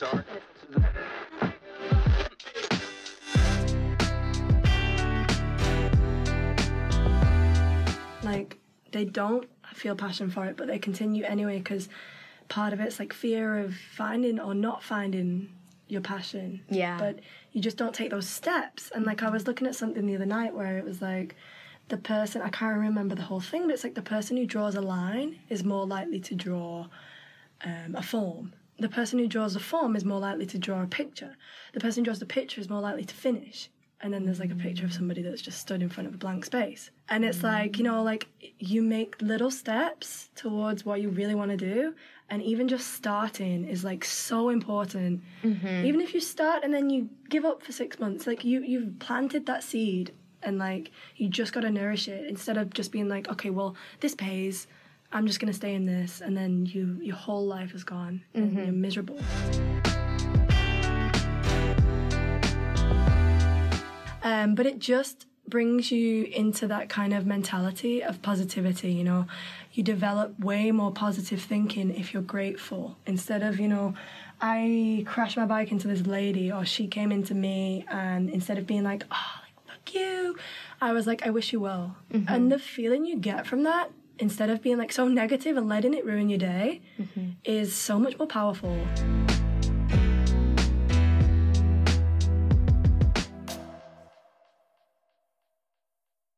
guitar. like they don't feel passion for it but they continue anyway because part of it's like fear of finding or not finding your passion Yeah. but you just don't take those steps and like i was looking at something the other night where it was like the person i can't remember the whole thing but it's like the person who draws a line is more likely to draw um, a form the person who draws the form is more likely to draw a picture. The person who draws the picture is more likely to finish. And then there's like a picture of somebody that's just stood in front of a blank space. And it's like you know like you make little steps towards what you really want to do. And even just starting is like so important. Mm-hmm. Even if you start and then you give up for six months like you you've planted that seed and like you just got to nourish it instead of just being like okay well this pays i'm just going to stay in this and then you your whole life is gone and mm-hmm. you're miserable. Um, but it just brings you into that kind of mentality of positivity you know? You develop way more positive thinking if you're grateful. Instead of you know i crashed my bike into this lady or she came into me and instead of being like oh like, fuck you i was like i wish you well. Mm-hmm. And the feeling you get from that instead of being like so negative and letting it ruin your day mm-hmm. is so much more powerful